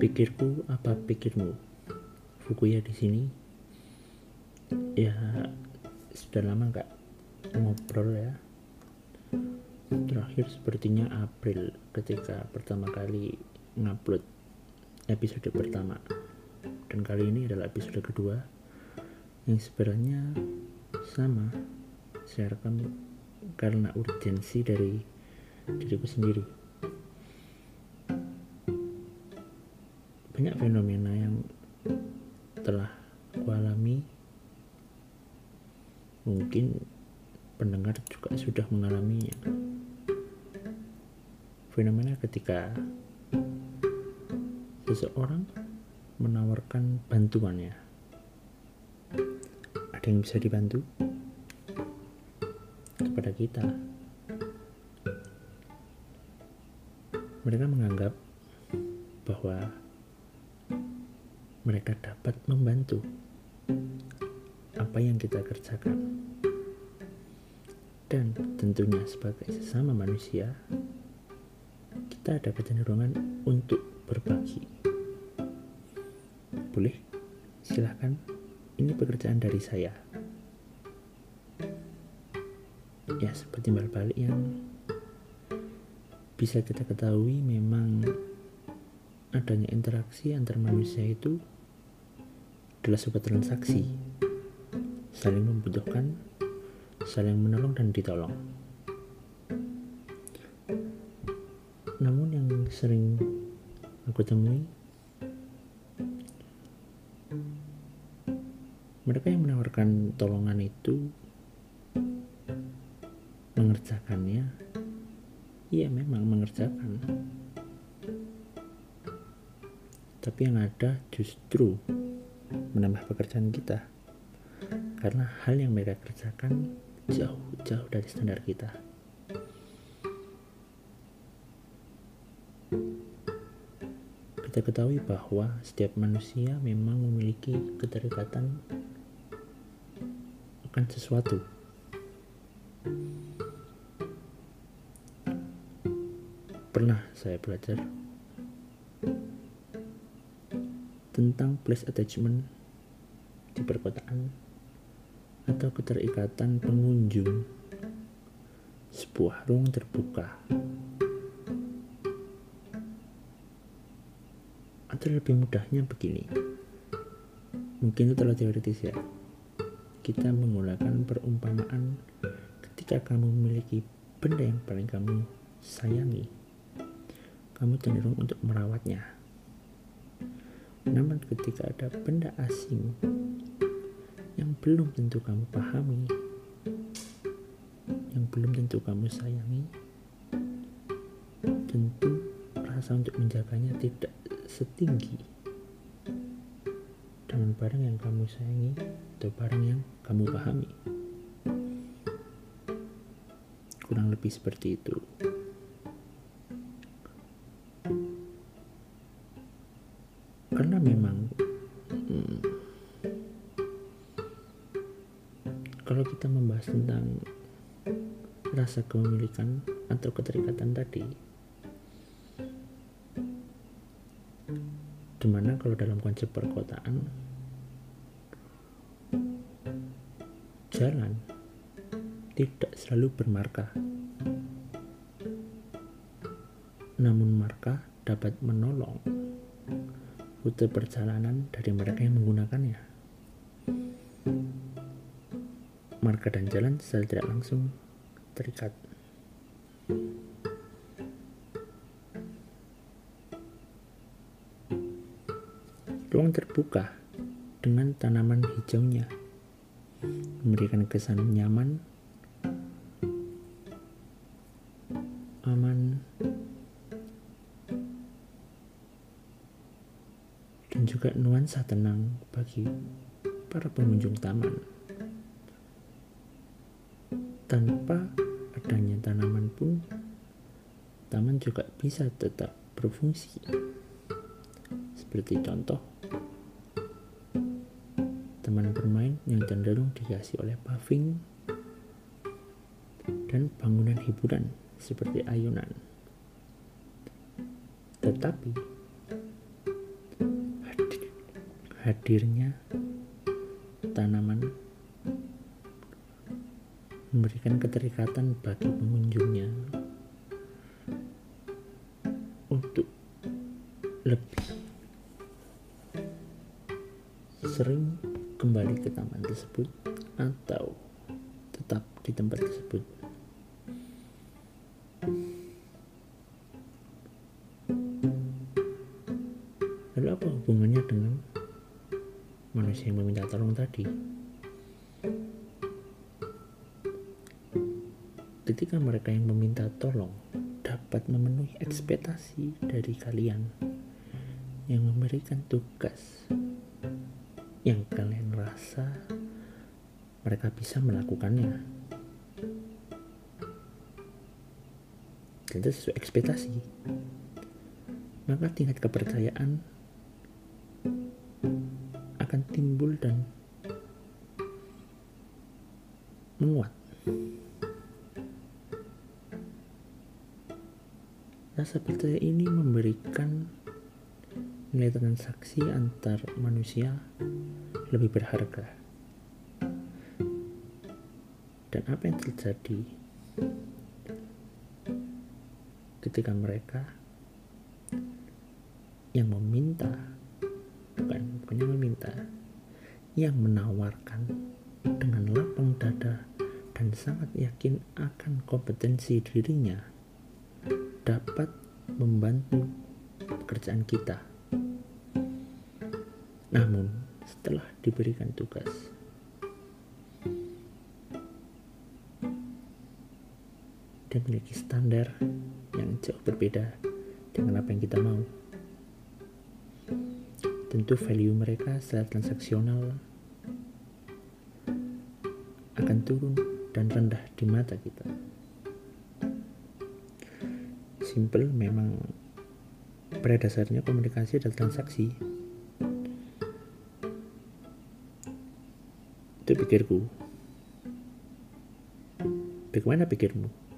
pikirku apa pikirmu? Fukuya di sini. Ya sudah lama nggak ngobrol ya. Terakhir sepertinya April ketika pertama kali ngupload episode pertama. Dan kali ini adalah episode kedua. Yang sebenarnya sama. Saya rekam karena urgensi dari diriku sendiri banyak fenomena yang telah kualami mungkin pendengar juga sudah mengalaminya fenomena ketika seseorang menawarkan bantuannya. Ada yang bisa dibantu? Kepada kita. Mereka menganggap bahwa mereka dapat membantu apa yang kita kerjakan. Dan tentunya sebagai sesama manusia, kita ada kecenderungan untuk berbagi. Boleh? Silahkan. Ini pekerjaan dari saya. Ya, seperti balik yang bisa kita ketahui memang adanya interaksi antar manusia itu adalah sebuah transaksi. Saling membutuhkan saling menolong dan ditolong. Namun yang sering aku temui mereka yang menawarkan tolongan itu mengerjakannya iya memang mengerjakan tapi yang ada justru menambah pekerjaan kita. Karena hal yang mereka kerjakan jauh-jauh dari standar kita. Kita ketahui bahwa setiap manusia memang memiliki keterikatan akan sesuatu. Pernah saya belajar tentang place attachment di perkotaan atau keterikatan pengunjung. Sebuah ruang terbuka. Atau lebih mudahnya begini. Mungkin itu terlalu teoritis ya. Kita menggunakan perumpamaan ketika kamu memiliki benda yang paling kamu sayangi. Kamu cenderung untuk merawatnya namun ketika ada benda asing yang belum tentu kamu pahami, yang belum tentu kamu sayangi, tentu rasa untuk menjaganya tidak setinggi dengan barang yang kamu sayangi atau barang yang kamu pahami. Kurang lebih seperti itu. Memang. Hmm, kalau kita membahas tentang rasa kepemilikan atau keterikatan tadi di mana kalau dalam konsep perkotaan? Jalan tidak selalu bermarka namun marka dapat menolong rute perjalanan dari mereka yang menggunakannya. Marka dan jalan secara tidak langsung terikat. Ruang terbuka dengan tanaman hijaunya memberikan kesan nyaman, dan juga nuansa tenang bagi para pengunjung taman. Tanpa adanya tanaman pun, taman juga bisa tetap berfungsi. Seperti contoh, taman bermain yang cenderung dihiasi oleh paving dan bangunan hiburan seperti ayunan. Tetapi hadirnya tanaman memberikan keterikatan bagi pengunjungnya untuk lebih sering kembali ke taman tersebut atau tetap di tempat tersebut. Lalu apa hubungannya dengan manusia yang meminta tolong tadi? Ketika mereka yang meminta tolong dapat memenuhi ekspektasi dari kalian yang memberikan tugas yang kalian rasa mereka bisa melakukannya. Dan itu sesuai ekspektasi. Maka tingkat kepercayaan akan timbul dan menguat. Rasa percaya ini memberikan nilai transaksi antar manusia lebih berharga. Dan apa yang terjadi ketika mereka yang meminta, yang meminta, yang menawarkan dengan lapang dada dan sangat yakin akan kompetensi dirinya dapat membantu pekerjaan kita namun, setelah diberikan tugas, dia memiliki standar yang jauh berbeda dengan apa yang kita mau. Tentu value mereka secara transaksional akan turun dan rendah di mata kita. Simple memang pada dasarnya komunikasi adalah transaksi Itu pikirku. Bagaimana pikirmu?